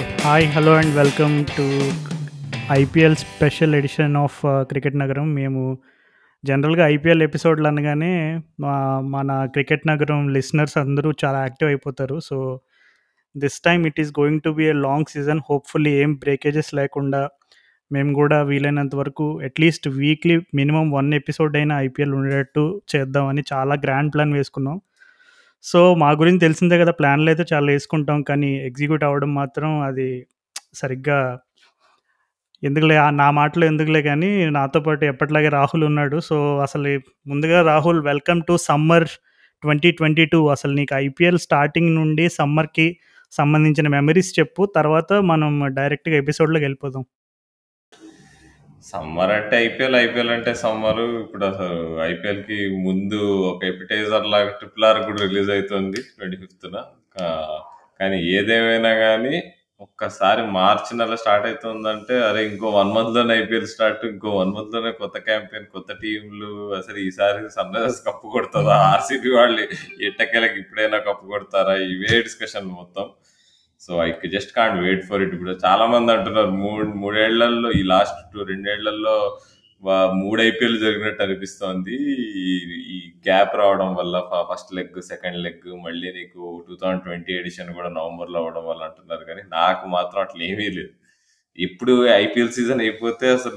Hi hello and welcome to IPL special edition of cricket నగరం మేము జనరల్గా IPL ఎపిసోడ్లు అనగానే మా మన క్రికెట్ నగరం లిసనర్స్ అందరూ చాలా యాక్టివ్ అయిపోతారు. So this time it is going to be a long season hopefully ఏం బ్రేకేజెస్ లేకుండా మేము కూడా వీలైనంత వరకు atleast weekly minimum one episode అయినా ఐపీఎల్ ఉండేటట్టు చేద్దామని చాలా గ్రాండ్ ప్లాన్ వేసుకున్నాం. సో మా గురించి తెలిసిందే కదా ప్లాన్లు అయితే చాలా వేసుకుంటాం కానీ ఎగ్జిక్యూట్ అవ్వడం మాత్రం అది సరిగ్గా ఎందుకులే ఆ నా మాటలు ఎందుకులే కానీ నాతో పాటు ఎప్పటిలాగే రాహుల్ ఉన్నాడు. సో అసలు ముందుగా Rahul welcome to summer twenty twenty two. అసలు నీకు ఐపీఎల్ స్టార్టింగ్ నుండి సమ్మర్కి సంబంధించిన మెమరీస్ చెప్పు తర్వాత మనం డైరెక్ట్గా ఎపిసోడ్లోకి వెళ్ళిపోదాం. సమ్మర్ అంటే ఐపీఎల్ ఐపీఎల్ అంటే సమ్మర్. ఇప్పుడు అసలు ఐపీఎల్కి ముందు ఒక ఎపిటైజర్ లాగా ట్రిపుల్ ఆర్ కూడా రిలీజ్ అవుతుంది ట్వంటీ ఫిఫ్త్న. కానీ ఏదేమైనా కానీ ఒక్కసారి మార్చి నెల స్టార్ట్ అవుతుందంటే అరే ఇంకో వన్ మంత్లోనే ఐపీఎల్ స్టార్ట్ ఇంకో వన్ మంత్లోనే కొత్త క్యాంపెయిన్ కొత్త టీంలు అసలు ఈసారి సన్ రైజర్స్ కప్పు కొడుతుందా? ఆర్సీబీ వాళ్ళు ఎట్టకేలకు ఇప్పుడైనా కప్పు కొడతారా? ఇవే డిస్కషన్ మొత్తం. So I just can't wait for it ఇప్పుడు. చాలా మంది అంటున్నారు మూడు మూడేళ్ళలో ఈ లాస్ట్ టూ రెండేళ్ళలో మూడు ఐపీఎల్ జరిగినట్టు అనిపిస్తోంది. ఈ- గ్యాప్ రావడం వల్ల ఫస్ట్ లెగ్ సెకండ్ లెగ్ మళ్ళీ నీకు టూ థౌజండ్ ట్వంటీ ఎడిషన్ కూడా నవంబర్లో అవ్వడం వల్ల అంటున్నారు కానీ నాకు మాత్రం అట్లా ఏమీ లేదు. ఎప్పుడు ఐపీఎల్ సీజన్ అయిపోతే అసలు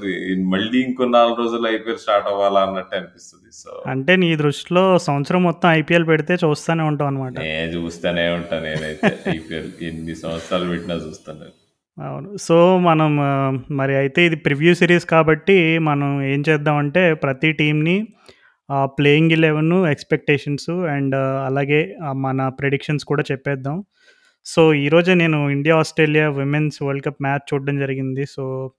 మళ్ళీ ఇంకో నాలుగు రోజులు ఐపీఎల్ స్టార్ట్ అవ్వాలా అన్నట్టు అనిపిస్తుంది. సో అంటే నీ దృష్టిలో సంవత్సరం మొత్తం ఐపీఎల్ పెడితే చూస్తూనే ఉంటాం అనమాట నేను చూస్తూనే ఉంటాను నేనైతే. ఐపీఎల్ ఎన్ని సంవత్సరాలు పెట్టినా చూస్తాను. అవును. సో మనం మరి అయితే ఇది ప్రివ్యూ సిరీస్ కాబట్టి మనం ఏం చేద్దామంటే ప్రతి టీంని ప్లేయింగ్ ఎలెవెన్ ఎక్స్పెక్టేషన్స్ అండ్ అలాగే మన ప్రెడిక్షన్స్ కూడా చెప్పేద్దాం. సో ఈరోజే నేను India Australia women's world cup match చూడడం జరిగింది. సో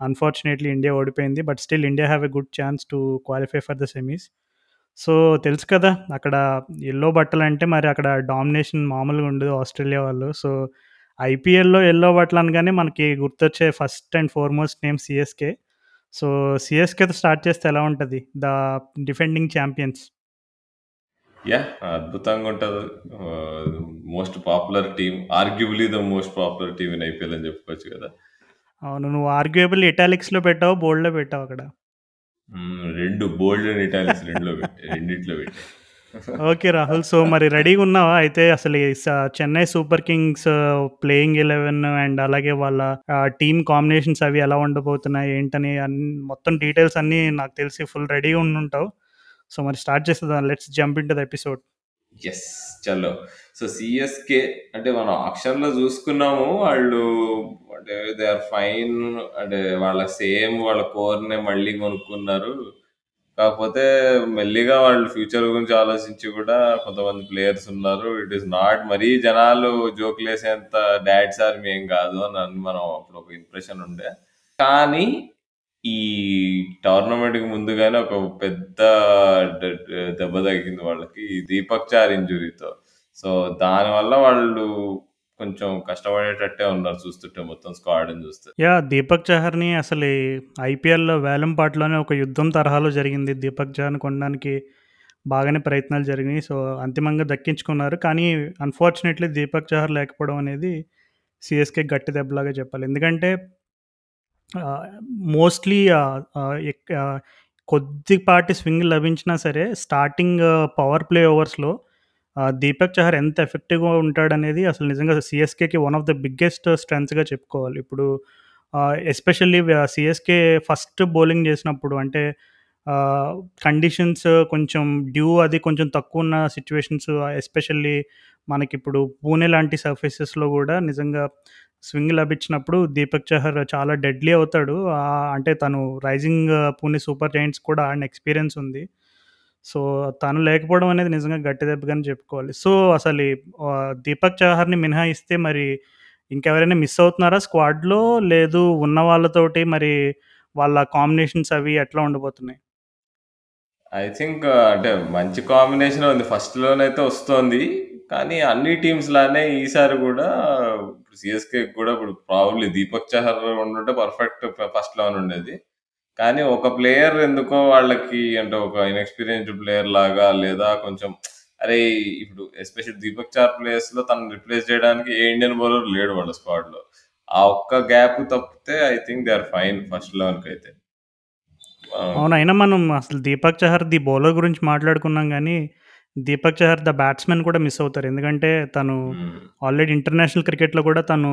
అన్ఫార్చునేట్లీ ఇండియా ఓడిపోయింది. But still India have a good chance to qualify for the semis. So తెలుసు కదా అక్కడ ఎల్లో బట్టలు అంటే మరి అక్కడ డామినేషన్ మామూలుగా ఉండదు ఆస్ట్రేలియా వాళ్ళు. సో ఐపీఎల్లో ఎల్లో బట్టలు అనగానే మనకి గుర్తొచ్చే first and foremost name CSK. So సిఎస్కేతో start చేస్తే ఎలా ఉంటుంది? The defending champions. యా అద్భుతంగా ఉంటుంది. Most popular team arguably the most popular team in IPL అని చెప్పుకోవచ్చు కదా. అవును నువ్వు ఆర్గ్యుయబుల్ ఇటాలిక్స్లో పెట్టావు బోల్డ్లో పెట్టావు అక్కడ? రెండు బోల్డ్ అండ్ ఇటాలిక్స్ రెండులో పెట్టి రెండిట్లో పెట్టి. ఓకే రాహుల్. సో మరి రెడీగా ఉన్నావా? అయితే అసలు ఈ స- Chennai super kings playing eleven and అలాగే వాళ్ళ టీమ్ కాంబినేషన్స్ అవి ఎలా ఉండబోతున్నాయి ఏంటని మొత్తం డీటెయిల్స్ అన్నీ నాకు తెలిసి ఫుల్ రెడీగా ఉండి ఉంటావు సో మరి స్టార్ట్ చేస్తుందా let's jump into the episode yes చలో సో సిఎస్కే అంటే మనం అక్షర్లో చూసుకున్నాము. వాళ్ళు అంటే దే ఆర్ ఫైన్ అంటే వాళ్ళ సేమ్ వాళ్ళ కోర్ నే మళ్ళీ కొనుక్కున్నారు. కాకపోతే మెల్లిగా వాళ్ళు ఫ్యూచర్ గురించి ఆలోచించి కూడా కొంతమంది ప్లేయర్స్ ఉన్నారు. ఇట్ ఈస్ నాట్ మరీ జనాలు జోకులు వేసేంత డాడ్స్ ఆర్ ఏం కాదు అని అని మనం అప్పుడు ఒక ఇంప్రెషన్ ఉండే. కానీ ఈ టోర్నమెంట్కి ముందుగానే ఒక పెద్ద దెబ్బ తగ్గింది వాళ్ళకి ఈ దీపక్ చార్ ఇంజురీతో. సో దానివల్ల వాళ్ళు కొంచెం కష్టపడేటట్టే ఉన్నారు చూస్తుంటే మొత్తం స్క్వాడ్ చూస్తే. యా దీపక్ చహర్ని అసలు ఐపీఎల్లో వేలంపాట్లోనే ఒక యుద్ధం తరహాలో జరిగింది. దీపక్ చహర్ని కొనడానికి బాగానే ప్రయత్నాలు జరిగినాయి. సో అంతిమంగా దక్కించుకున్నారు. కానీ అన్ఫార్చునేట్లీ దీపక్ చహర్ లేకపోవడం అనేది సిఎస్కే గట్టి దెబ్బలాగా చెప్పాలి. ఎందుకంటే మోస్ట్లీ కొద్దిపాటి స్వింగ్ లభించినా సరే స్టార్టింగ్ పవర్ ప్లే ఓవర్స్లో దీపక్ చహర్ ఎంత ఎఫెక్టివ్గా ఉంటాడనేది అసలు నిజంగా సిఎస్కేకి వన్ ఆఫ్ ద బిగ్గెస్ట్ స్ట్రెంగ్స్గా చెప్పుకోవాలి. ఇప్పుడు ఎస్పెషల్లీ సిఎస్కే ఫస్ట్ బౌలింగ్ చేసినప్పుడు అంటే కండిషన్స్ కొంచెం డ్యూ అది కొంచెం తక్కువ ఉన్న సిచ్యువేషన్స్ ఎస్పెషల్లీ మనకిప్పుడు పూణే లాంటి సర్ఫేసెస్లో కూడా నిజంగా స్వింగ్ లభించినప్పుడు దీపక్ చహర్ చాలా డెడ్లీ అవుతాడు. అంటే తను రైజింగ్ పూణే సూపర్ జైంట్స్ కూడా ఆడిన ఎక్స్పీరియన్స్ ఉంది. సో తను లేకపోవడం అనేది నిజంగా గట్టి దెబ్బగానే చెప్పుకోవాలి. సో అసలు దీపక్ చహర్ని మినహాయిస్తే మరి ఇంకెవరైనా మిస్ అవుతున్నారా స్క్వాడ్లో? లేదు ఉన్న వాళ్ళతోటి మరి వాళ్ళ కాంబినేషన్స్ అవి ఎట్లా ఉండబోతున్నాయి ఐ థింక్ అంటే మంచి కాంబినేషన్ ఉంది. ఫస్ట్లోనైతే వస్తుంది వస్తోంది. కానీ అన్ని టీమ్స్ లానే ఈసారి కూడా ఇప్పుడు సిఎస్కే కూడా ఇప్పుడు ప్రాబ్లీ దీపక్ చహర్ ఉండుంటే పర్ఫెక్ట్ ఫస్ట్ లోన్ ఉండేది కానీ ఒక ప్లేయర్ ఎందుకో వాళ్ళకి అంటే ఒక ఇన్ఎక్స్పీరియన్స్డ్ ప్లేయర్ లాగా లేదా కొంచెం అరే ఇప్పుడు ఎస్పెషల్ దీపక్ చార్ ప్లేయర్స్లో తను రిప్లేస్ చేయడానికి ఏ ఇండియన్ బౌలర్ లేడు వాళ్ళ స్క్వాడ్లో ఆ ఒక్క గ్యాప్ తప్పితే I think they are fine first లెవెన్‌కైతే. అయితే అవునైనా మనం అసలు దీపక్ చహర్ ది బౌలర్ గురించి మాట్లాడుకున్నాం కానీ దీపక్ చహర్ ద బ్యాట్స్‌మెన్ కూడా మిస్ అవుతారు. ఎందుకంటే తను హ్మ్. ఆల్రెడీ ఇంటర్నేషనల్ క్రికెట్‌లో కూడా తను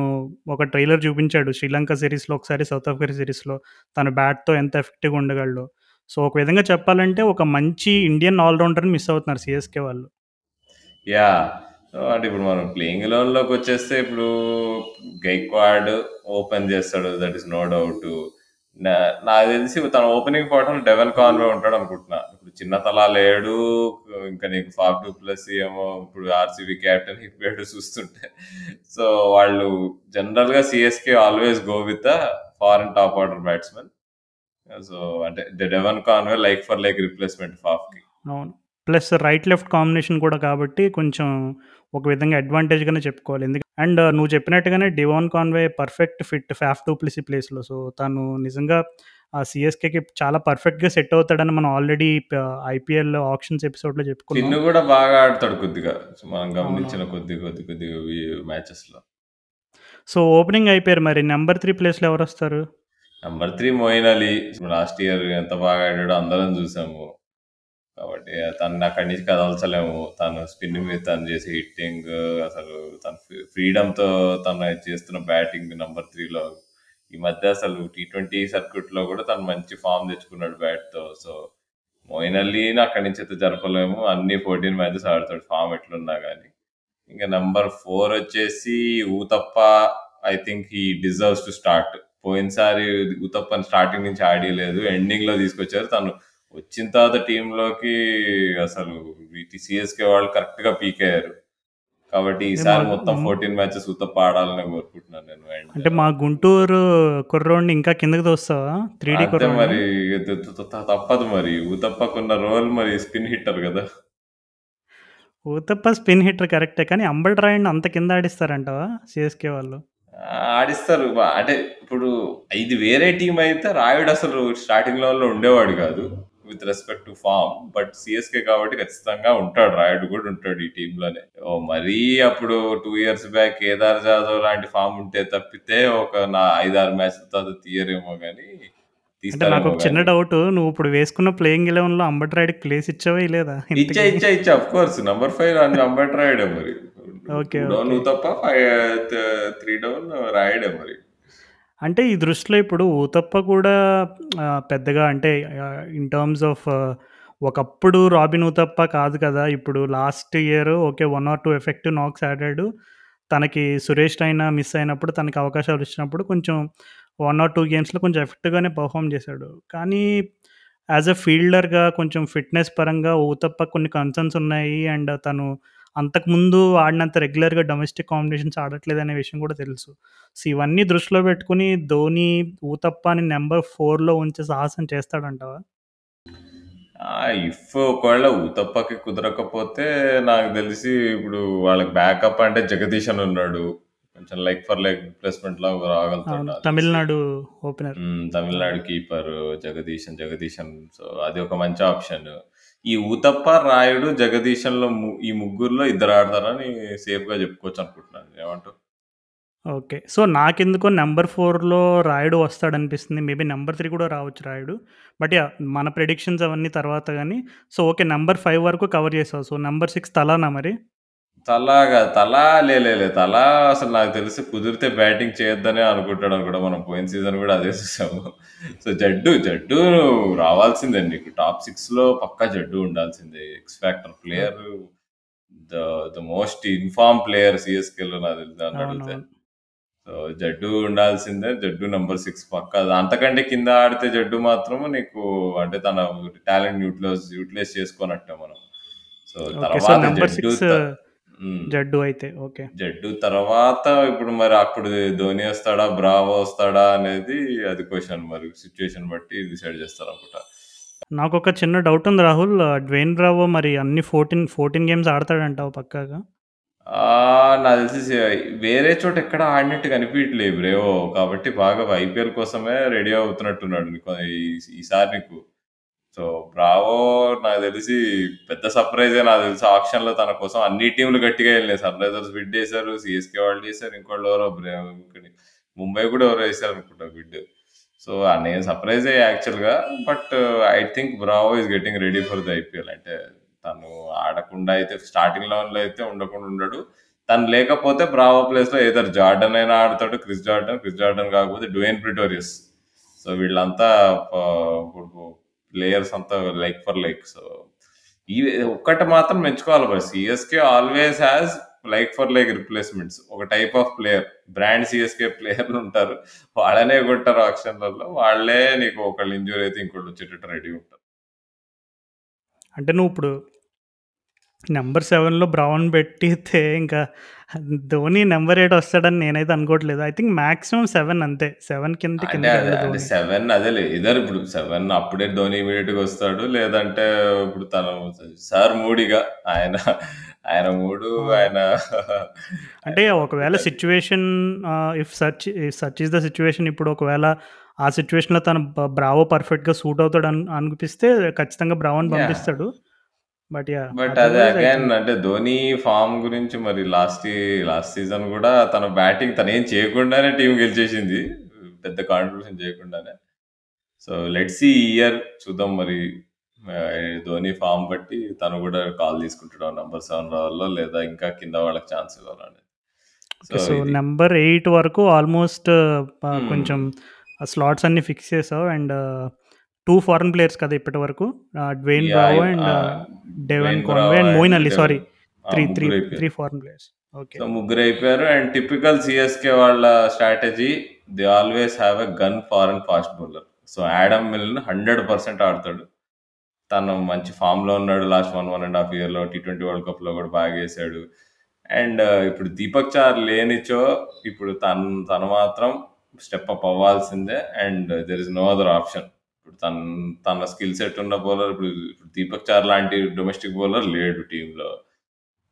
ఒక ట్రైలర్ చూపించాడు. శ్రీలంక సీరీస్‌లో ఒకసారి, సౌత్ ఆఫ్రికా సీరీస్‌లో తన బ్యాట్‌తో ఎంత ఎఫెక్టివ్‌గా ఉండగలడో. సో, ఒక విధంగా చెప్పాలంటే ఒక మంచి ఇండియన్ ఆల్ రౌండర్‌ని మిస్ అవుతున్నారు సీఎస్‌కే వాళ్ళు. సో, అంటే ఇప్పుడు మనం ప్లేయింగ్ ఎలెవెన్‌లోకొచ్చేస్తే ఇప్పుడు గైక్వాడ్ ఓపెన్ చేస్తాడు. That is no doubt. నాకు తెలిసి తన ఓపెనింగ్ పార్ట్‌నర్ డెవెన్ కాన్వే ఉంటాడనుకుంటున్నా. ఇప్పుడు చిన్న తలా లేడు. ఇంకా నీకు ఫాఫ్ టూ ప్లస్ ఏమో ఇప్పుడు ఆర్‌సీబీ క్యాప్టెన్ అయిపోయాడు చూస్తుంటే. సో, వాళ్ళు జనరల్‌గా CSK always go with the foreign top order batsmen. So, అంటే Devon Conway like for like replacement ఫాఫ్‌కి. అవును. ప్లస్ రైట్, లెఫ్ట్ కాంబినేషన్ కూడా కాబట్టి కొంచెం ఒక విధంగా అడ్వాంటేజ్‌గానే చెప్పుకోవాలి. ఎందుకంటే అండ్ నువ్వు చెప్పినట్టుగానే Devon Conway perfect fit Faf du Plessis ప్లేస్‌లో. సో, తను నిజంగా ఆ సీఎస్‌కేకి చాలా పర్ఫెక్ట్‌గా సెట్ అవుతాడని మనం ఆల్రెడీ ఐపీఎల్ ఆక్షన్స్ ఎపిసోడ్‌లో చెప్పుకున్నాం. చిన్ను కూడా బాగా ఆడతాడు కొద్దిగా. మనం గమనించిన. కొద్ది కొద్ది కొద్దిగా ఈ మ్యాచెస్‌లో. సో, ఓపెనింగ్ అయిపోయారు. మరి నంబర్ 3 ప్లేస్‌లో ఎవరొస్తారు? Number 3 Moeen Ali. Last year ఎంత బాగా ఆడాడో అందరం చూసాము. కాబట్టి తనని అక్కడి నుంచి కదల్చలేము. తను స్పిన్ మీద తను చేసే హిట్టింగ్ అసలు తన ఫ్రీ ఫ్రీడమ్‌తో తను చేస్తున్న బ్యాటింగ్ నంబర్ 3లో ఈ మధ్య అసలు టీ20 సర్క్యూట్‌లో కూడా తను మంచి ఫామ్ తెచ్చుకున్నాడు బ్యాట్‌తో. సో, మోయిన్ అలీని అక్కడి నుంచి అయితే జరపలేము. అన్ని 14 మ్యాచెస్ ఆడతాడు ఫామ్ ఎట్లున్నా కానీ ఇంకా నంబర్ ఫోర్ వచ్చేసి Uthappa I think he deserves to start. పోయినసారి ఊతప్పని స్టార్టింగ్ నుంచి ఆడియలేదు. ఎండింగ్‌లో తీసుకొచ్చారు. తను వచ్చిన తర్వాత టీంలోకి అసలు వీటి సీఎస్‌కే వాళ్ళు కరెక్ట్‌గా పీకయ్యారు. కాబట్టి ఈసారి మొత్తం. 14 మ్యాచెస్ ఊతప్ప ఆడాలని కోరుకుంటున్నాను నేను. అంటే మా గుంటూరు కుర్రోడిని ఇంకా కిందకి తోస్తావా? 3డీ అంతే కుర్రోడిని? మరి తప్పదు మరి. ఊతప్పకున్న రోల్ మరి స్పిన్ హిట్టర్ గదా! ఊతప్ప స్పిన్ హిట్టర్ కరెక్టే. కానీ అంబటి రాయుడిని అంత కింద ఆడిస్తారంటావా సీఎస్‌కే వాళ్ళు? ఆడిస్తారు. అంటే ఇప్పుడు ఇది వేరే టీమ్ అయితే రాయుడు అసలు స్టార్టింగ్ లెవెల్‌లో ఉండేవాడు గాదు. With respect to form. But CSK కాబట్టి ఖచ్చితంగా ఉంటాడు. రాయుడు గూడా ఉంటాడు ఈ టీమ్‌లోనే. ఓహ్! మరీ అప్పుడు 2 ఇయర్స్ బ్యాక్ కేదార్ జాదవ్ లాంటి ఫార్మ్ ఉంటే తప్పితే ఒక నా 5, 6 మ్యాచ్‌ల తర్వాత తీయరేమో గానీ అంటే తీస్తారేమో నాకొక చిన్న డౌటు. నువ్వు ఇప్పుడు వేసుకున్న ప్లేయింగ్ 11లో అంబటి రాయుడికి ప్లేస్ ఇచ్చావా? ఇయ్యలేదా ఇచ్చా? ఇచ్చా, ఇచ్చా. ఆఫ్‌కోర్స్ నంబర్ 5 అన్ అంబటి రాయుడే మరి. ఓకే. 2 down okay. ఊతప్ప, ఫై త 3 డౌన్ రాయుడే మరి. అంటే ఈ దృష్టిలో ఇప్పుడు ఊతప్ప కూడా పెద్దగా అంటే ఇన్ టర్మ్స్ ఆఫ్ ఒకప్పుడు రాబిన్ ఊతప్ప కాదు కదా! ఇప్పుడు last year okay. One or two effective knocks ఆడాడు. తనకి సురేష్ రైనా మిస్ అయినప్పుడు తనకి అవకాశాలు ఇచ్చినప్పుడు కొంచెం వన్ ఆర్ టూ గేమ్స్‌లో కొంచెం ఎఫెక్టివ్‌గానే పర్ఫామ్ చేశాడు. కానీ యాజ్ అ ఫీల్డర్‌గా కొంచెం ఫిట్‌నెస్ పరంగా ఊతప్ప కొన్ని కన్సర్న్స్ ఉన్నాయి. అండ్ తను అంతకుముందు ఆడినంత రెగ్యులర్‌గా డొమెస్టిక్ కాంపిటీషన్స్ ఆడట్లేదనే విషయం కూడా తెలుసు. సో, ఇవన్నీ దృష్టిలో పెట్టుకొని ధోని ఊతప్పని నంబర్ 4లో ఉంచే సాహసం చేస్తాడంటావా? ఇఫ్ ఒకవేళ ఊతప్పకి కుదరకపోతే నాకు తెలిసి ఇప్పుడు వాళ్ళకి బ్యాకప్ అంటే జగదీష్ అని ఉన్నాడు. కొంచెం లైక్ ఫర్ లైక్ రిప్లేస్‌మెంట్‌లాగా రాగలుగుతాడు అవును. నాకు తెలిసి. Tamil Nadu opener. Tamil Nadu keeper Jagadeesan, Jagadeesan so, అది ఒక మంచి ఆప్షన్. ఈ ఊతప్ప, రాయుడు, జగదీశన్‌లో ము ఈ ముగ్గురిలో ఇద్దరు ఆడతారని సేఫ్‌గా చెప్పుకోవచ్చు అనుకుంటున్నాను. ఏమంటావు? ఓకే. సో, నాకెందుకో నంబర్ 4లో రాయుడు వస్తాడనిపిస్తుంది. మేబీ నంబర్ 3 కూడా రావచ్చు రాయుడు. But yeah! మన ప్రెడిక్షన్స్ అవన్నీ తర్వాత కానీ సో, ఓకే. నంబర్ 5 వరకు కవర్ చేసావు. సో, నంబర్ 6 తలానా మరి? తలాగా తలా లే లే లే. తలా అసలు నాకు తెలిసి కుదిరితే బ్యాటింగ్ చేయొద్దనే అనుకుంటాడనుకుంటా. మనం పోయిన సీజన్ గూడా అదే చూసాము. సో, జడ్డు, జడ్డు రావాల్సిందే నీకు. టాప్ 6లో పక్కా జడ్డు ఉండాల్సిందే. X factor. Player the the most inform player సీఎస్‌కేలో నాకు తెలిసి నన్నడిగితే. అవునవును. సో, జడ్డు ఉండాల్సిందే. జడ్డు నంబర్ 6 పక్కా. అంతకంటే కింద ఆడితే జడ్డు మాత్రం నీకు అంటే తన టాలెంట్ యూటిలైజ్ యూటిలైజ్ చేసుకోనట్టే మనం. సో, తర్వాత జడ్డు 6 త హ్మ్. జడ్డు అయితే. ఓకే. జడ్డు తర్వాత ఇప్పుడు మరి అప్పుడు ధోని వస్తాడా? బ్రావో వస్తాడా? అనేది అది క్వెషన్ మరి సిట్యుయేషన్ బట్టి డిసైడ్ చేస్తారనుకుంటా. నాకొక చిన్న డౌట్ ఉంది రాహుల్. డ్వేన్ బ్రావో మరి అన్ని 14, 14 గేమ్స్ ఆడతాడంటావా పక్కాగా? నాకు తెలిసి సి వేరే చోట ఎక్కడ ఆడినట్టు కనిపియట్లే బ్రేవో. కాబట్టి బాగా ఐపీఎల్ కోసమే రెడీ అవుతున్నట్టున్నాడు. నీకు ఈ ఈసారి నీకు సో, బ్రావో నాకు తెలిసి పెద్ద సర్ప్రైజే నాకు తెలిసి ఆక్షన్‌లో తన కోసం అన్ని టీంలు గట్టిగా వెళ్ళినాయి సన్ రైజర్స్ బిడ్ చేశారు. సీఎస్‌కే వాళ్ళు చేశారు. ఇంకోళ్ళు ఎవరో ముంబై కూడా ఎవరో వేసారనుకుంటా బిడ్ సో నేను సర్ప్రైజ్ యాక్చువల్గా but I think Bravo is getting ready for the IPL అంటే తను ఆడకుండా అయితే స్టార్టింగ్ లెవెన్లో అయితే ఉండకుండా ఉండడు తను లేకపోతే బ్రావో ప్లేస్లో ఏదర్ జార్డన్ అయినా ఆడతాడు క్రిస్ జార్డన్ క్రిస్ జార్డన్ కాకపోతే డువేన్ ప్రిటోరియస్ సో వీళ్ళంతా ఇప్పుడు ప్లేయర్స్ అంతా లైక్ ఫర్ లైక్ సో ఈ ఒక్కటి మాత్రం మెచ్చుకోవాలి bus CSK always has like for like replacements ఒక type of player brand CSK ప్లేయర్లు ఉంటారు. వాళ్ళనే కొట్టారు ఆప్షన్లలో వాళ్ళే నీకు ఒకళ్ళు ఇంజూరీ అయితే ఇంకోటి వచ్చేటట్టు రెడీ ఉంటారు. అంటే నువ్వు ఇప్పుడు నెంబర్ సెవెన్లో బ్రౌన్ పెట్టితే ఇంకా ధోని నెంబర్ ఎయిట్ వస్తాడని నేనైతే అనుకోవట్లేదు. ఐ థింక్ మాక్సిమం సెవెన్ అంతే. సెవెన్ కింద సెవెన్ అదే ఇద్దరు ఇప్పుడు సెవెన్ అప్పుడే ధోని ఇమీడియట్గా వస్తాడు లేదంటే ఇప్పుడు తను సార్ మూడిగా ఆయన ఆయన మూడు ఆయన అంటే ఒకవేళ situation if such such is the situation ఇప్పుడు ఒకవేళ ఆ సిచ్యువేషన్లో తను బ్రావో పర్ఫెక్ట్గా సూట్ అవుతాడు అని అనిపిస్తే ఖచ్చితంగా బ్రావోని పంపిస్తాడు. బట్ యా బట్ అదే అగైన్ అంటే ధోని ఫామ్ గురించి మరి లాస్ట్ లాస్ట్ సీజన్ కూడా తన బ్యాటింగ్ తను ఏం చేయకుండానే టీం గెలిచేసింది. పెద్ద కాంట్రిబ్యూషన్ చేయకుండానే. సో లెట్ సి ఇయర్ చూద్దాం మరి ధోని ఫామ్ బట్టి తను కూడా కాల్ తీసుకుంటాడు నంబర్ సెవెన్ రావాలో లేదా ఇంకా కింద వాళ్ళకి ఛాన్స్ ఇవ్వాలని సో నెంబర్ ఎయిట్ వరకు ఆల్మోస్ట్ కొంచెం స్లాట్స్ అన్ని ఫిక్స్ చేసావు అండ్ టూ ఫారెన్ ప్లేయర్స్ కదా ఇప్పటి వరకు Dwayne Bravo and Devon Conway and Moeen Ali sorry three three three foreign players okay so ముగ్గురు అయిపోయారు. అండ్ టిపికల్ సిఎస్కే వాళ్ళ strategy they always have a gun foreign fast bowler so Adam Milne hundred percent ఆడతాడు. తను మంచి ఫామ్లో ఉన్నాడు last one one and half ఇయర్లో T twenty world కప్లో కూడా బాగా వేసాడు. అండ్ ఇప్పుడు దీపక్ చార్ లేనిచో ఇప్పుడు తను తను మాత్రం స్టెప్ అప్ అవ్వాల్సిందే and there is no other option ఇప్పుడు తన తన స్కిల్ సెట్ ఉన్న బౌలర్ ఇప్పుడు ఇప్పుడు దీపక్ చార్ లాంటి డొమెస్టిక్ బౌలర్ లేడు టీంలో.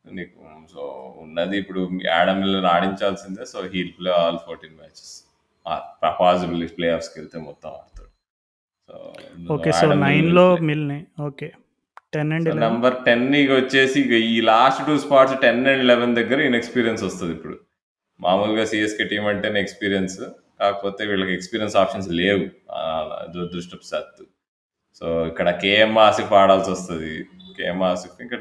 నీకు సో ఉన్నది ఇప్పుడు Adam ఆడించాల్సిందే so he'll play all fourteen matches. Possible play ఆఫ్స్కి వెళ్తే మొత్తం ఆడతాడు. సో ఓకే సో నైన్లో Milne okay. Ten and number ten ఇక వచ్చేసి ఇక ఈ last two spots ten and eleven దగ్గర ఇన్ఎక్స్పీరియన్స్ వస్తుంది ఇప్పుడు. మామూలుగా సిఎస్కే టీం అంటేనే ఎక్స్పీరియన్స్. కాకపోతే వీళ్ళకి ఎక్స్పీరియన్స్ ఆప్షన్స్ లేవు దురదృష్టవశాత్తు. సో ఇక్కడ కేఎం ఆసిఫ్ ఆడాల్సి వస్తుంది. కేఎం ఆసిఫ్ ఇంకా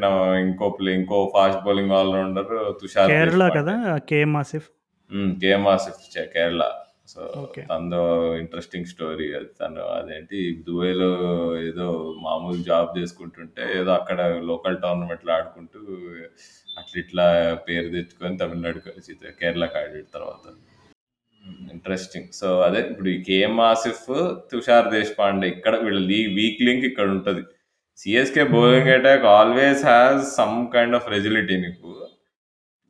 ఇంకో ప్లే ఇంకో fast bowling all rounder Tushar Kerala కదా KM Asif? KM Asif Kerala. So తనదో interesting story అది తను అదేంటి దుబాయ్లో ఏదో మామూలు జాబ్ చేసుకుంటుంటే ఏదో అక్కడ లోకల్ టోర్నమెంట్లో ఆడుకుంటూ అట్లా ఇట్లా పేరు తెచ్చుకొని తమిళనాడు కలిసి కేరళకి ఆడాడు తర్వాత. ఇంట్రెస్టింగ్ సో అదే ఇప్పుడు ఈ కేఎం ఆసిఫ్ తుషార్ దేశపాండే ఇక్కడ వీళ్ళ లీగ్ వీక్ లింక్ ఇక్కడ ఉంటుంది. CSK bowling attack always has some kind of resilience నీకు.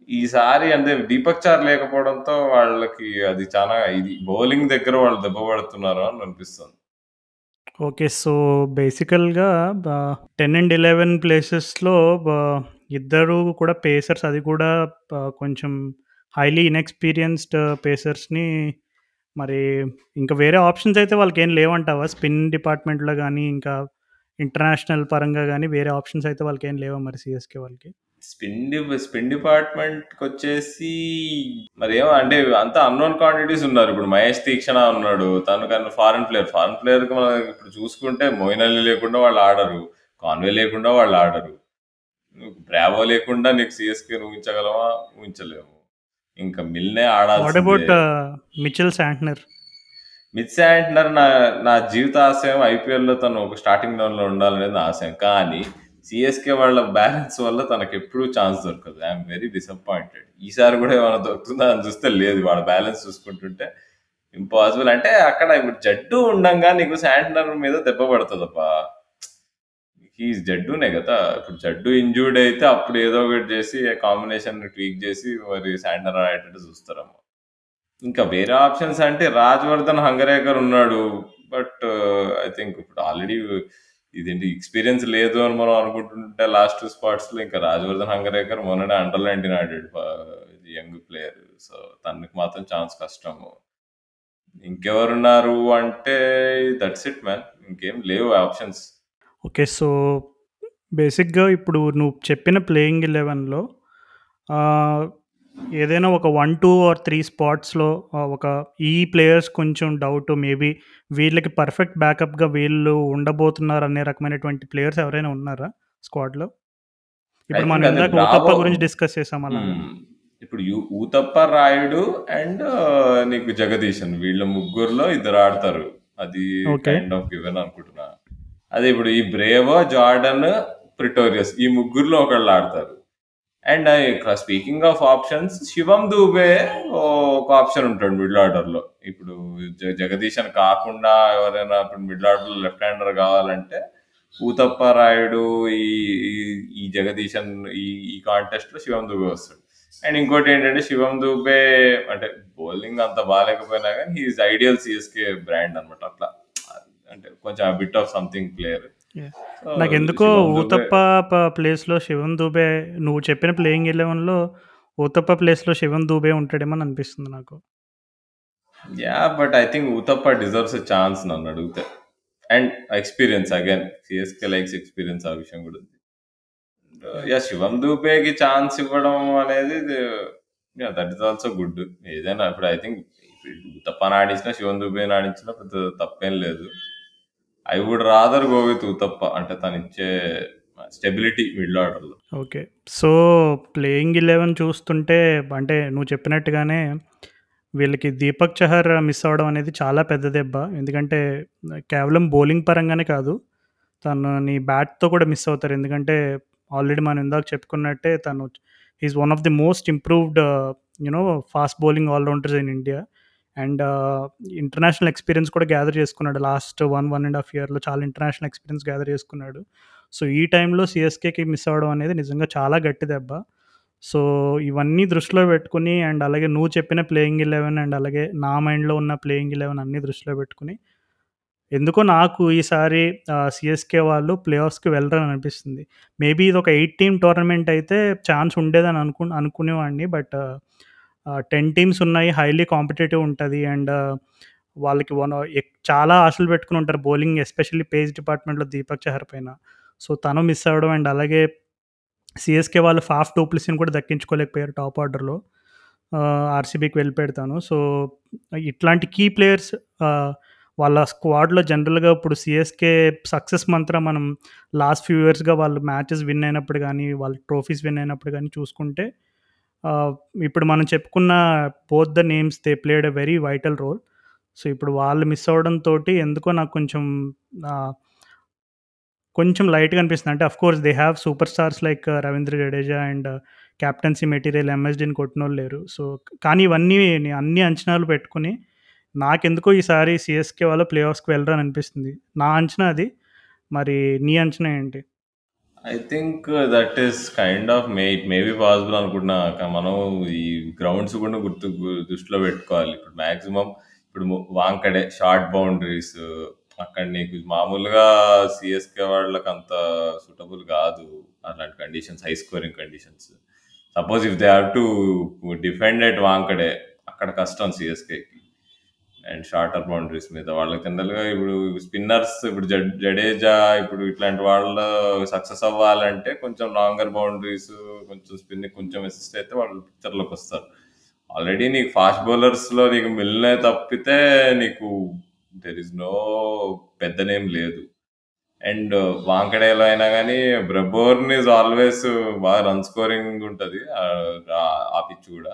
ఈసారి అంటే దీపక్ చార్ లేకపోవడంతో వాళ్ళకి అది చాలా ఇది బౌలింగ్ దగ్గర వాళ్ళు దెబ్బ పడుతున్నారు అని అనిపిస్తుంది. ఓకే సో బేసికల్గా టెన్ అండ్ ఎలెవెన్ ప్లేసెస్లో ఇద్దరు కూడా పేసర్స్ అది కూడా కొంచెం హైలీ ఇన్ఎక్స్పీరియన్స్డ్ పేసర్స్ని మరి ఇంకా వేరే ఆప్షన్స్ అయితే వాళ్ళకి ఏం లేవంటావా స్పిన్ డిపార్ట్మెంట్లో కానీ ఇంకా ఇంటర్నేషనల్ పరంగా కానీ వేరే ఆప్షన్స్ అయితే వాళ్ళకి ఏం లేవా మరి సిఎస్కే వాళ్ళకి? స్పిన్ స్పిన్ డిపార్ట్మెంట్కి వచ్చేసి మరి ఏమో అంటే అంతా అన్నోన్ క్వాంటిటీస్ ఉన్నారు. ఇప్పుడు మహేష్ తీక్షణ ఉన్నాడు. తను కానీ ఫారెన్ ప్లేయర్ ఫారెన్ ప్లేయర్కి మనం ఇప్పుడు చూసుకుంటే మోయిన్ అలీ లేకుండా వాళ్ళు ఆడరు. కాన్వే లేకుండా వాళ్ళు ఆడరు. బ్రావో లేకుండా నీకు సిఎస్కే ఊహించగలవా? ఊహించలేము ఇంకా మిల్నే ఆడాలి మిచెల్ శాంట్నర్ మిచ్ శాంట్నర్ నా నా జీవిత ఆశయం ఐపీఎల్లో తను ఒక స్టార్టింగ్ లెవెల్లో ఉండాలనేది నా ఆశయం. కానీ సిఎస్కే వాళ్ళ బ్యాలెన్స్ వల్ల తనకు ఎప్పుడూ ఛాన్స్ దొరకదు. ఐఎమ్ వెరీ డిసప్పాయింటెడ్ ఈసారి కూడా ఏమైనా దొరుకుతుందా అని చూస్తే లేదు. వాళ్ళ బ్యాలెన్స్ చూసుకుంటుంటే ఇంపాసిబుల్ అంటే అక్కడ ఇప్పుడు జడ్డు ఉండంగా నీకు శాంట్నర్ మీద దెబ్బ పడుతుందప్పా ఈ జడ్డునే కదా. ఇప్పుడు జడ్డు ఇంజూర్డ్ అయితే అప్పుడు ఏదో ఒకటి చేసి కాంబినేషన్ ట్వీక్ చేసి మరి శాండర్ ఆడేటట్టు చూస్తారమ్మా ఇంకా వేరే ఆప్షన్స్ అంటే రాజ్వర్ధన్ హంగరేకర్ ఉన్నాడు. బట్ uh, ఐ థింక్ ఇప్పుడు ఆల్రెడీ ఇదేంటి ఎక్స్పీరియన్స్ లేదు అని మనం అనుకుంటుంటే లాస్ట్ స్పాట్స్లో ఇంకా రాజవర్ధన్ హంగరేకర్ మొన్ననే అండర్ నైన్టీన్ ఆడాడు uh, యంగ్ ప్లేయర్ సో తనకి మాత్రం ఛాన్స్ కష్టము. ఇంకెవరున్నారు అంటే దట్స్ ఇట్ మ్యాన్ ఇంకేం లేవు ఆప్షన్స్ ఓకే సో బేసిక్గా ఇప్పుడు నువ్వు చెప్పిన ప్లేయింగ్ ఎలెవెన్లో ఏదైనా ఒక 1, 2 ఆర్ 3 స్పాట్స్‌లో ఆహ్, ఒక ఈ ప్లేయర్స్ కొంచెం డౌట్ మేబీ వీళ్ళకి పర్ఫెక్ట్ బ్యాకప్‌గా వీళ్ళు ఉండబోతున్నారనే రకమైనటువంటి ప్లేయర్స్ ఎవరైనా ఉన్నారా స్క్వాడ్‌లో? ఐ ఇప్పుడు మనం థింక్ అదే ఇందాక ఊతప్ప గురించి డిస్కస్ చేసాం అలాగా. హ్మ్. ఇప్పుడు యు ఊతప్ప, రాయుడు అండ్ నీకు జగదీశన్ వీళ్ళ ముగ్గురిలో ఇద్దరు ఆడతారు. అది ఓకే. కైండ్ ఆఫ్ గివెన్ అనుకుంటున్నా. అదే ఇప్పుడు ఈ బ్రేవో, జార్డన్, ప్రిటోరియస్ ఈ ముగ్గురులో ఒకళ్ళు ఆడతారు. And speaking of options Shivam Dube ఒక ఆప్షన్ ఉంటాడు మిడిల్ ఆర్డర్‌లో. ఇప్పుడు జ జగదీశన్ కాకుండా ఎవరైనా ఇప్పుడు మిడిల్ ఆర్డర్‌లో లెఫ్ట్ హ్యాండర్ కావాలంటే ఊతప్ప, రాయుడు ఈ ఈ జగదీశన్ ఈ ఈ కాంటెస్ట్‌లో శివం దూబే వస్తాడు. అండ్ ఇంకోటి ఏంటంటే శివం దూబే అంటే బౌలింగ్ అంత బాగాలేకపోయినా కానీ హి ఐడియల్ సిఎస్కే బ్రాండ్ అనమాట అట్లా. అంటే కొంచెం bit of something player. Shivam Dube Uthappa ప్లేస్‌లో శివం దూబే నువ్వు చెప్పిన ప్లేయింగ్ 11లో ఊతప్ప ప్లేస్‌లో శివం దూబే ఉంటాడేమో అని అనిపిస్తుంది నాకు. Yeah! But I think Uthappa deserves a chance నన్నడిగితే. And experience again CSK likes experience ఆ విషయం కూడా ఉంది. యాహ్! శివం దూబేకి ఛాన్స్ ఇవ్వడం అనేది yeah! That is also good. ఏదైనా ఇప్పుడు ఐ థింక్ ఊతప్పని ఆడించినా, శివం దూబేని ఆడించినా పెద్ద తప్పేం లేదు. I would rather go with Uthappa అంటే తనిచ్చే స్టెబిలిటీ మిడిల్ ఆర్డర్‌లో. ఓకే. సో, ప్లేయింగ్ 11 చూస్తుంటే అంటే నువ్వు చెప్పినట్టుగానే వీళ్ళకి దీపక్ చహర్ మిస్ అవ్వడం అనేది చాలా పెద్ద దెబ్బ. ఎందుకంటే కేవలం బౌలింగ్ పరంగానే కాదు. తనని బ్యాట్‌తో కూడా మిస్ అవుతారు. ఎందుకంటే ఆల్రెడీ మనం ఇందాక చెప్పుకున్నట్టే తను is is one of the most improved you know fast bowling all rounders in India. And international experience కూడా గ్యాదర్ చేసుకున్నాడు. లాస్ట్ 1, 1 ½ ఇయర్‌లో చాలా ఇంటర్నేషనల్ ఎక్స్‌పీరియన్స్ గ్యాదర్ చేసుకున్నాడు. సో, ఈ టైంలో సిఎస్కేకి మిస్ అవ్వడం అనేది నిజంగా చాలా గట్టి దెబ్బ. సో, ఇవన్నీ దృష్టిలో పెట్టుకుని అండ్ అలాగే నువ్వు చెప్పిన ప్లేయింగ్ 11 అండ్ అలాగే నా మైండ్‌లో ఉన్న ప్లేయింగ్ 11 అన్నీ దృష్టిలో పెట్టుకుని ఎందుకో నాకు ఈసారి సిఎస్కే వాళ్ళు ప్లే ఆఫ్స్‌కి వెళ్ళరని అనిపిస్తుంది. మేబీ ఇది ఒక ఎయిట్ టీమ్ టోర్నమెంట్ అయితే ఛాన్స్ ఉండేదని అనుకు అనుకునేవాడిని. బట్ టెన్ టీమ్స్ ఉన్నాయి. హైలీ కాంపిటేటివ్ ఉంటుంది అండ్ వాళ్ళకి వన్ చాలా ఆశలు పెట్టుకుని ఉంటారు బౌలింగ్ ఎస్పెషల్లీ పేస్ డిపార్ట్మెంట్‌లో దీపక్ చహర్ పైన. సో, తను మిస్ అవ్వడం అండ్ అలాగే సిఎస్కే వాళ్ళు ఫాఫ్ డు కూడా దక్కించుకోలేకపోయారు టాప్ ఆర్డర్‌లో. ఆర్సీబీకి ఆర్‌సీబీకి వెళ్ళిపెడతాను. సో, ఇట్లాంటి కీ ప్లేయర్స్ వాళ్ళ స్క్వాడ్‌లో జనరల్‌గా ఇప్పుడు సిఎస్కే సక్సెస్ మంత్రం మనం లాస్ట్ ఫ్యూ ఇయర్స్‌గా వాళ్ళు మ్యాచెస్ విన్ అయినప్పుడు కానీ వాళ్ళు ట్రోఫీస్ విన్ అయినప్పుడు కానీ చూసుకుంటే ఇప్పుడు మనం చెప్పుకున్న both the names they played a very vital role. So, ఇప్పుడు వాళ్ళు మిస్ అవ్వడంతోటి ఎందుకో నాకు కొంచెం ఆహ్ కొంచెం లైట్‌గా అనిపిస్తుంది. అంటే of course they have superstars like Ravindra Jadeja and captaincy material ఎంఎస్‌డీని కొట్టినోళ్ళు లేరు. సో, కానీ ఇవన్నీ అన్ని అంచనాలు పెట్టుకొని నాకెందుకో ఈసారి సీఎస్‌కే వాళ్ళు ప్లే ఆఫ్స్‌కి వెళ్ళరని అనిపిస్తుంది. నా అంచనా అది. మరి నీ అంచనా ఏంటి? I think that is kind of may it may be possible అనుకుంటున్నా. మనం ఈ గ్రౌండ్స్ కూడా గుర్తు గు దృష్టిలో పెట్టుకోవాలి. ఇప్పుడు మాక్సిమం ఇప్పుడు ము వాంకడే షార్ట్ బౌండరీస్ అక్కడ నీకు మామూలుగా వాళ్ళకి అంత సూటబుల్ కాదు. అలాంటి conditions high scoring conditions. Suppose if they have to defend at Wankhede అక్కడ కష్టం సీఎస్‌కేకి. అండ్ షార్టర్ బౌండరీస్ మీద వాళ్ళకి జనరల్‌గా ఇప్పుడు స్పిన్నర్స్ ఇప్పుడు జడ్ జడేజా ఇప్పుడు ఇట్లాంటి వాళ్ళు సక్సెస్ అవ్వాలంటే కొంచెం లాంగర్ బౌండరీస్ కొంచెం స్పిన్ కొంచెం అసిస్ట్ అయితే వాళ్ళు పిక్చర్‌లోకి వస్తారు. ఆల్రెడీ నీకు ఫాస్ట్ బౌలర్స్‌లో నీకు మిల్నే తప్పితే నీకు దెర్ ఇస్ నో పెద్ద నేమ్ లేదు. అండ్ వాంకడేలో అయినా కానీ బ్రబోర్న్ ఈస్ ఆల్వేస్ బాగా రన్ స్కోరింగ్ ఉంటుంది ఆ పిచ్ కూడా.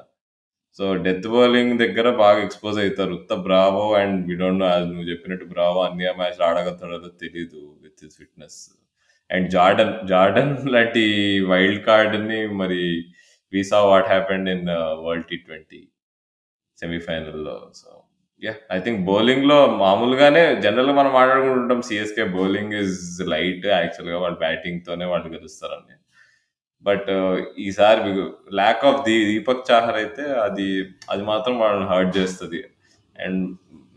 సో, డెత్ బౌలింగ్ దగ్గర బాగా ఎక్స్‌పోజ్ అవుతారు ఉత్త Bravo and we don't know as నువ్వు చెప్పినట్టు బ్రావో అన్ని మ్యాచ్ ఆడగలుగుతాడో తెలియదు with his fitness. And Jordan, Jordan లాంటి వైల్డ్ కార్డ్‌ని మరి we saw saw what happened in world T20 సెమీఫైనల్‌లో. సో, యా ఐ థింక్ బౌలింగ్‌లో మామూలుగానే జనరల్‌గా మనం మాట్లాడుకుంటుంటాం సిఎస్కే బౌలింగ్ ఈస్ లైట్ యాక్చువల్‌గా వాళ్ళు బ్యాటింగ్‌తోనే వాళ్ళు గెలుస్తారని. బట్ ఈసారి lack of the Deepak Chahar అయితే అది అది మాత్రం వాళ్ళని హర్ట్ చేస్తుంది అండ్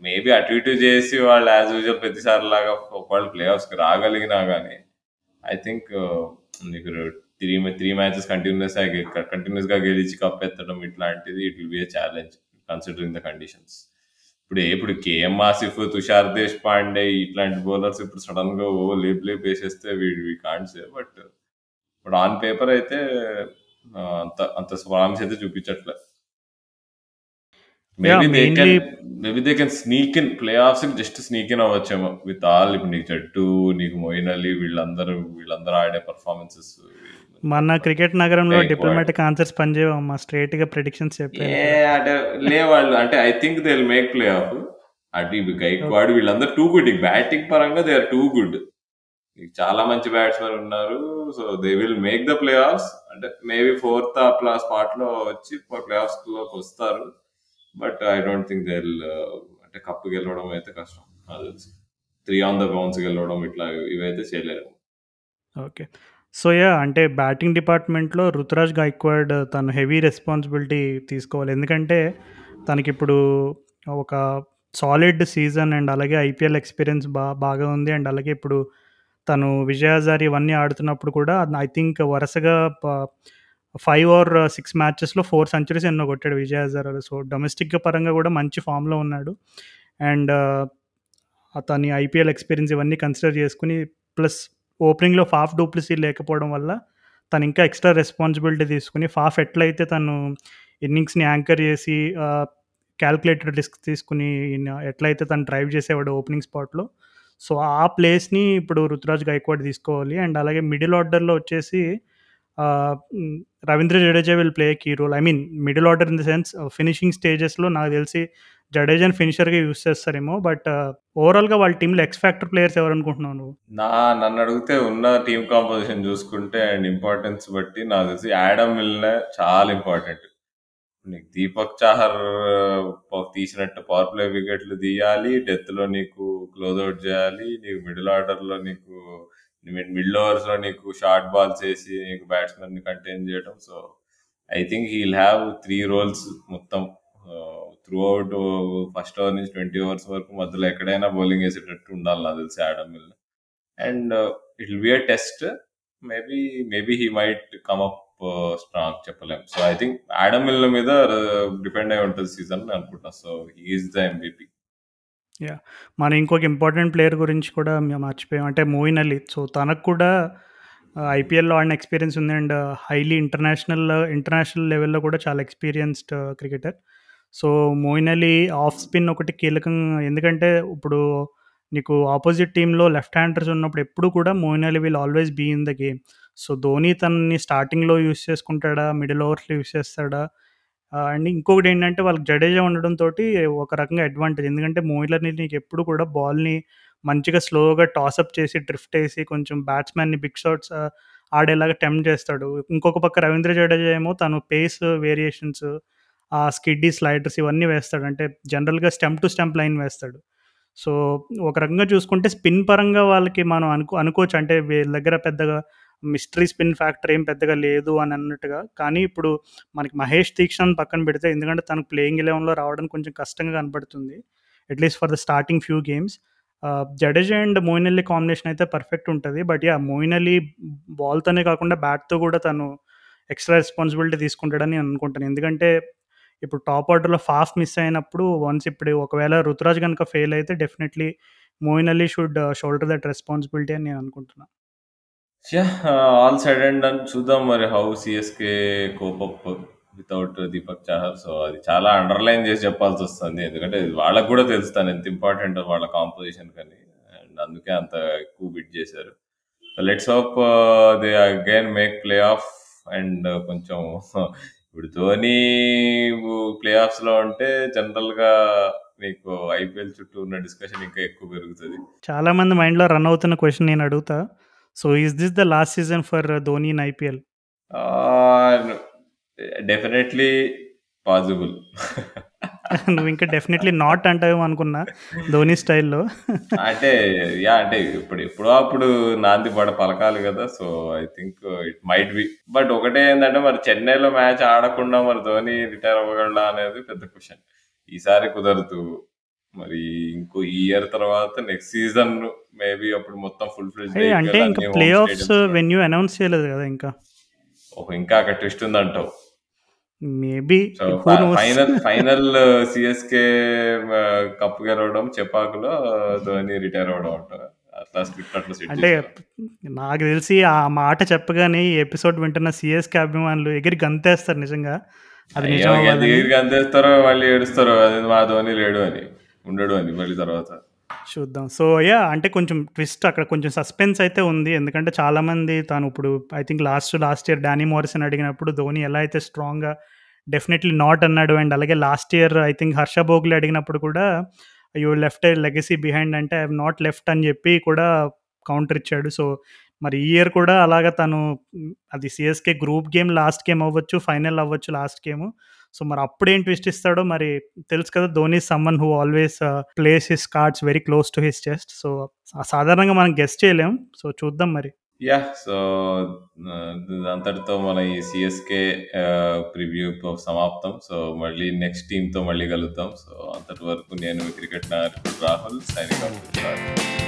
మేబీ అటు ఇటు చేసి వాళ్ళు యాజ్ యూజువల్ ప్రతిసారిలాగా ఒకవేళ ప్లే ఆఫ్స్‌కి రాగలిగినా కానీ ఐ థింక్ మీకు త్రీ త్రీ మ్యాచెస్ కంటిన్యూస్ కంటిన్యూస్గా గెలిచి కప్ ఎత్తడం ఇట్లాంటిది it will be a challenge considering the conditions. ఇప్పుడు ఇప్పుడు కేఎం ఆసిఫ్, తుషార్ దేశ్ పాండే ఇట్లాంటి బౌలర్స్ ఇప్పుడు సడెన్‌గా ఓ లేప్ లేప్ వేసేస్తే we we can't but but ఇప్పుడు ఆన్ పేపర్ అయితే అంత అంత ప్రామిస్ అయితే చూపించట్లే. Maybe they can maybe they can sneak in play ఆఫ్స్‌కి just sneak in అవ్వచ్చేమో. విత్ ఆల్ ఇప్పుడు నీకు జట్టు, నీకు మొయిన్ అలీ వీళ్ళందరూ వీళ్ళందరూ ఆడే పెర్ఫార్మన్సెస్ మన క్రికెట్ నగరంలో. డిప్లొమాటిక్ ఆన్సర్స్ పనిచేయవమ్మా. స్ట్రెయిట్‌గా ప్రిడిక్షన్స్ ఏ చెప్పేయాలి. అంటే లే వాళ్ళు అంటే I think they will make play off. అటు గైక్వాడ్ వీళ్ళందరూ టూ గుడ్. బ్యాటింగ్ పరంగా దే ఆర్ టూ గుడ్. చాలా మంచి బ్యాట్స్‌మెన్ ఉన్నారు. So they will make the play offs. అంటే మేబీ ఫోర్త్ అట్లా స్పాట్‌లో వచ్చి ప్లే ఆఫ్స్‌లోకి వస్తారు. But I don't think they will అంటే కప్ గెలవడం అయితే కష్టం. నాకు తెలిసి. 3 ఆన్ ద బౌన్స్ గెలవడం ఇట్లా ఇవైతే చేయలేరు. ఓకే. సో యా అంటే బ్యాటింగ్ డిపార్ట్‌మెంట్‌లో రుతురాజ్ గైక్వాడ్ తను హెవీ రెస్పాన్సిబిలిటీ తీసుకోవాలి. ఎందుకంటే తనకిప్పుడు ఒక సాలిడ్ సీజన్ అండ్ అలాగే ఐపీఎల్ ఎక్స్‌పీరియన్స్ బా బాగా ఉంది. అండ్ అలాగే ఇప్పుడు తను విజయాజారి ఇవన్నీ ఆడుతున్నప్పుడు కూడా ఐ థింక్ వరుసగా ఫైవ్ ఆర్ సిక్స్ మ్యాచెస్‌లో ఫోర్ సెంచరీస్ ఎన్నో కొట్టాడు విజయ్ సో డొమెస్టిక్ పరంగా కూడా మంచి ఫామ్‌లో ఉన్నాడు. అండ్ అతని ఐపీఎల్ ఎక్స్‌పీరియన్స్ ఇవన్నీ కన్సిడర్ చేసుకుని ప్లస్ ఓపెనింగ్‌లో ఫాఫ్ డూప్లిసీ లేకపోవడం వల్ల తను ఇంకా ఎక్స్‌ట్రా రెస్పాన్సిబిలిటీ తీసుకొని ఫాఫ్ ఎట్లయితే తను ఇన్నింగ్స్‌ని యాంకర్ చేసి క్యాల్కులేటెడ్ రిస్క్ తీసుకొని ఎట్లయితే తను డ్రైవ్ చేసేవాడు ఓపెనింగ్ స్పాట్‌లో. సో ఆ ప్లేస్‌ని ఇప్పుడు రుతురాజ్ గైక్వాడ్ తీసుకోవాలి. అండ్ అలాగే మిడిల్ ఆర్డర్‌లో వచ్చేసి Ravindra Jadeja will play key role. I mean middle order in the sense finishing స్టేజెస్‌లో నాకు తెలిసి జడేజాని ఫినిషర్‌గా యూజ్ చేస్తారేమో. బట్ ఓవరాల్‌గా వాళ్ళ టీంలో ఎక్స్ ఫ్యాక్టర్ ప్లేయర్స్ ఎవరనుకుంటున్నావు నువ్వు? నా నన్ను అడిగితే ఉన్న టీమ్ కాంపోజిషన్ చూసుకుంటే అండ్ ఇంపార్టెన్స్ బట్టి నాకు తెలిసి యాడమ్ మిల్నే చాలా ఇంపార్టెంట్. నీకు దీపక్ చాహర్ తీసినట్టు పవర్ ప్లే వికెట్లు తీయాలి. డెత్లో నీకు క్లోజ్ అవుట్ చేయాలి. నీకు మిడిల్ ఆర్డర్లో నీకు మిడిల్ మిడిల్ ఓవర్స్‌లో నీకు షార్ట్ బాల్స్ వేసి నీకు బ్యాట్స్మెన్ని కంటైన్ చేయడం. So I think he'll have have 3 roles మొత్తం త్రూ అవుట్ ఫస్ట్ ఓవర్ నుంచి 20 ఓవర్స్ వరకు మధ్యలో ఎక్కడైనా బౌలింగ్ వేసేటట్టు ఉండాలి నాకు తెలిసి Adam Milne. And it will be a test. Maybe maybe he might come up strong చెప్పలేం. So I think Adam Milne మీద uh, డిపెండ్ అయి ఉంటుంది సీజన్ అనుకుంటున్నా. So is the MVP yeah మన ఇంకొక ఇంపార్టెంట్ ప్లేయర్ గురించి కూడా మేము మర్చిపోయాం. అంటే మోయిన్ అలీ. సో తనకు కూడా uh, ఐపీఎల్‌లో ఆడిన ఎక్స్‌పీరియన్స్ ఉంది. అండ్ హైలీ ఇంటర్నేషనల్ ఇంటర్నేషనల్ లెవెల్‌లో కూడా చాలా experienced cricketer. So Moeen Ali off spin ఒకటి కీలకం. ఎందుకంటే ఇప్పుడు నీకు ఆపోజిట్ టీంలో లెఫ్ట్ హ్యాండర్స్ ఉన్నప్పుడు ఎప్పుడు కూడా Moeen Ali will always be in the game. So Dhoni తనని స్టార్టింగ్‌లో యూజ్ చేసుకుంటాడా? మిడిల్ ఓవర్స్‌లో యూస్ చేస్తాడా? అండ్ ఇంకొకటి ఏంటంటే వాళ్ళకి జడేజా ఉండడంతో ఒక రకంగా అడ్వాంటేజ్. ఎందుకంటే మోయిన్ అలీ నీకెప్పుడు కూడా బాల్‌ని మంచిగా స్లోగా టాసప్ చేసి డ్రిఫ్ట్ వేసి కొంచెం బ్యాట్స్‌మెన్‌ని బిగ్ షాట్స్ ఆడేలాగా టెంప్ట్ చేస్తాడు. ఇంకొక పక్క రవీంద్ర జడేజా ఏమో తను పేస్ వేరియేషన్స్ ఆ స్కిడ్డీ స్లైడర్స్ ఇవన్నీ వేస్తాడు. అంటే జనరల్‌గా స్టంప్ టు స్టంప్ లైన్ వేస్తాడు. సో ఒక రకంగా చూసుకుంటే స్పిన్ పరంగా వాళ్ళకి మనం అనుకో అనుకోవచ్చు. అంటే వీళ్ళ దగ్గర పెద్దగా మిస్టరీ స్పిన్ ఫ్యాక్టర్ ఏం పెద్దగా లేదు అని అన్నట్టుగా. కానీ ఇప్పుడు మనకి మహేష్ దీక్షణ్‌ని పక్కన పెడితే ఎందుకంటే తనకు ప్లేయింగ్ 11లో రావడం కొంచెం కష్టంగా కనపడుతుంది. At least for the starting few games. Ah, Jadeja and Moeen Ali combination అయితే పర్ఫెక్ట్ ఉంటుంది బట్ యా మోయిన్ అలీ బాల్‌తోనే కాకుండా బ్యాట్‌తో కూడా తను ఎక్స్‌ట్రా రెస్పాన్సిబిలిటీ తీసుకుంటాడని నేను అనుకుంటాను. ఎందుకంటే ఇప్పుడు టాప్ ఆర్డర్‌లో ఫాఫ్ మిస్ అయినప్పుడు వన్స్ ఇప్పుడు ఒకవేళ రుతురాజ్ కనుక ఫెయిల్ అయితే definitely Moeen Ali should uh, shoulder that responsibility అని నేను అనుకుంటున్నాను yeah! All said and done చూద్దాం మరి how CSK cope up without Deepak Chahar. So అది చాలా అండర్‌లైన్ చేసి చెప్పాల్సి వస్తుంది ఎందుకంటే వాళ్ళకి కూడా తెలుస్తాను ఎంత ఇంపార్టెంట్ వాళ్ళ కాంపోజిషన్ కానీ అండ్ అందుకే అంత ఎక్కువ బిట్ చేశారు. Let's hope they again make play off and కొంచెం ఇప్పుడు ధోని ప్లే ఆఫ్స్‌లో ఉంటే జనరల్‌గా మీకు ఐపీఎల్ చుట్టూ ఉన్న డిస్కషన్ ఇంకా ఎక్కువ పెరుగుతది. చాలా మంది మైండ్‌లో రన్ అవుతున్న క్వెషన్ నేను అడుగుతా. So is this the last season for Dhoni in IPL? Definitely possible. నువ్వు ఇంకా డెఫినెట్‌లీ నాట్ అంటావేమో అనుకున్నా ధోని స్టైల్‌లో. అంటే యాహ్! అంటే ఇప్పుడు ఎప్పుడో అప్పుడు నాంది పడ పలకాలి కదా! So I think it might be. But ఒకటే ఏందంటే మరి చెన్నైలో మ్యాచ్ ఆడకుండా మరి ధోని రిటైర్ అవ్వగలడా అనేది పెద్ద క్వెషన్. ఈసారి కుదరదు. మరి ఇంకో ఈ ఇయర్ తర్వాత నెక్స్ట్ సీజన్ మేబీ అప్పుడు మొత్తం ఫుల్ ఫ్లెడ్జ్డ్ ఏయ్! అంటే ఇంకా play home offs venue announce చేయలేదు కదా ఇంకా. ఓహో! ఇంకా అక్కడ twist ఉందంటావు. Maybe? Final final CSK cup గెలవడం, చెపాకులో ధోని రిటైర్ అట్లా సెట్ అంటే? నాకు తెలిసి ఆ మాట చెప్పగానే ఈ ఎపిసోడ్ వింటున్న సీఎస్‌కే అభిమానులు ఎగిరి గంతేస్తారు నిజంగా. అది. ఎగిరి గంతేస్తారో మళ్ళీ ఏడుస్తారో అది మా ధోని లేడు అని. ఉండడు అని మళ్ళీ తర్వాత. చూద్దాం. సో, యా అంటే కొంచెం ట్విస్ట్ అక్కడ కొంచెం సస్పెన్స్ అయితే ఉంది. ఎందుకంటే చాలామంది తాను ఇప్పుడు I think last last year Danny Morrison అడిగినప్పుడు ధోని ఎలా అయితే స్ట్రాంగ్‌గా డెఫినెట్లీ నాట్ అన్నాడు. అండ్ అలాగే last year I think Harsha Bhogle అడిగినప్పుడు కూడా యూ లెఫ్ట్ లెగసీ బిహైండ్ అంటే ఐ నాట్ లెఫ్ట్ అని చెప్పి కూడా కౌంటర్ ఇచ్చాడు. సో, మరి ఈ ఇయర్ కూడా అలాగా తను అది CSK group game last game అవ్వచ్చు, ఫైనల్ అవ్వచ్చు లాస్ట్ గేమ్ సో, మరి అప్పుడేం ట్విస్ట్ ఇస్తాడో మరి తెలుసు కదా! Dhoni is someone who always plays his cards very close to his chest. So, సాధారణంగా మనం గెస్ చేయలేం. సో, చూద్దాం మరి. యాహ్! సో, అంతటితో మన ఈ సీఎస్‌కే ఆహ్, ప్రివ్యూ సమాప్తం. సో, మళ్ళీ నెక్స్ట్ టీమ్‌తో మళ్ళీ కలుద్దాం. సో, అంతటి వరకు నేను క్రికెట్ నాయకుడు రాహుల్ సైనింగ్ విత్ రాజ్.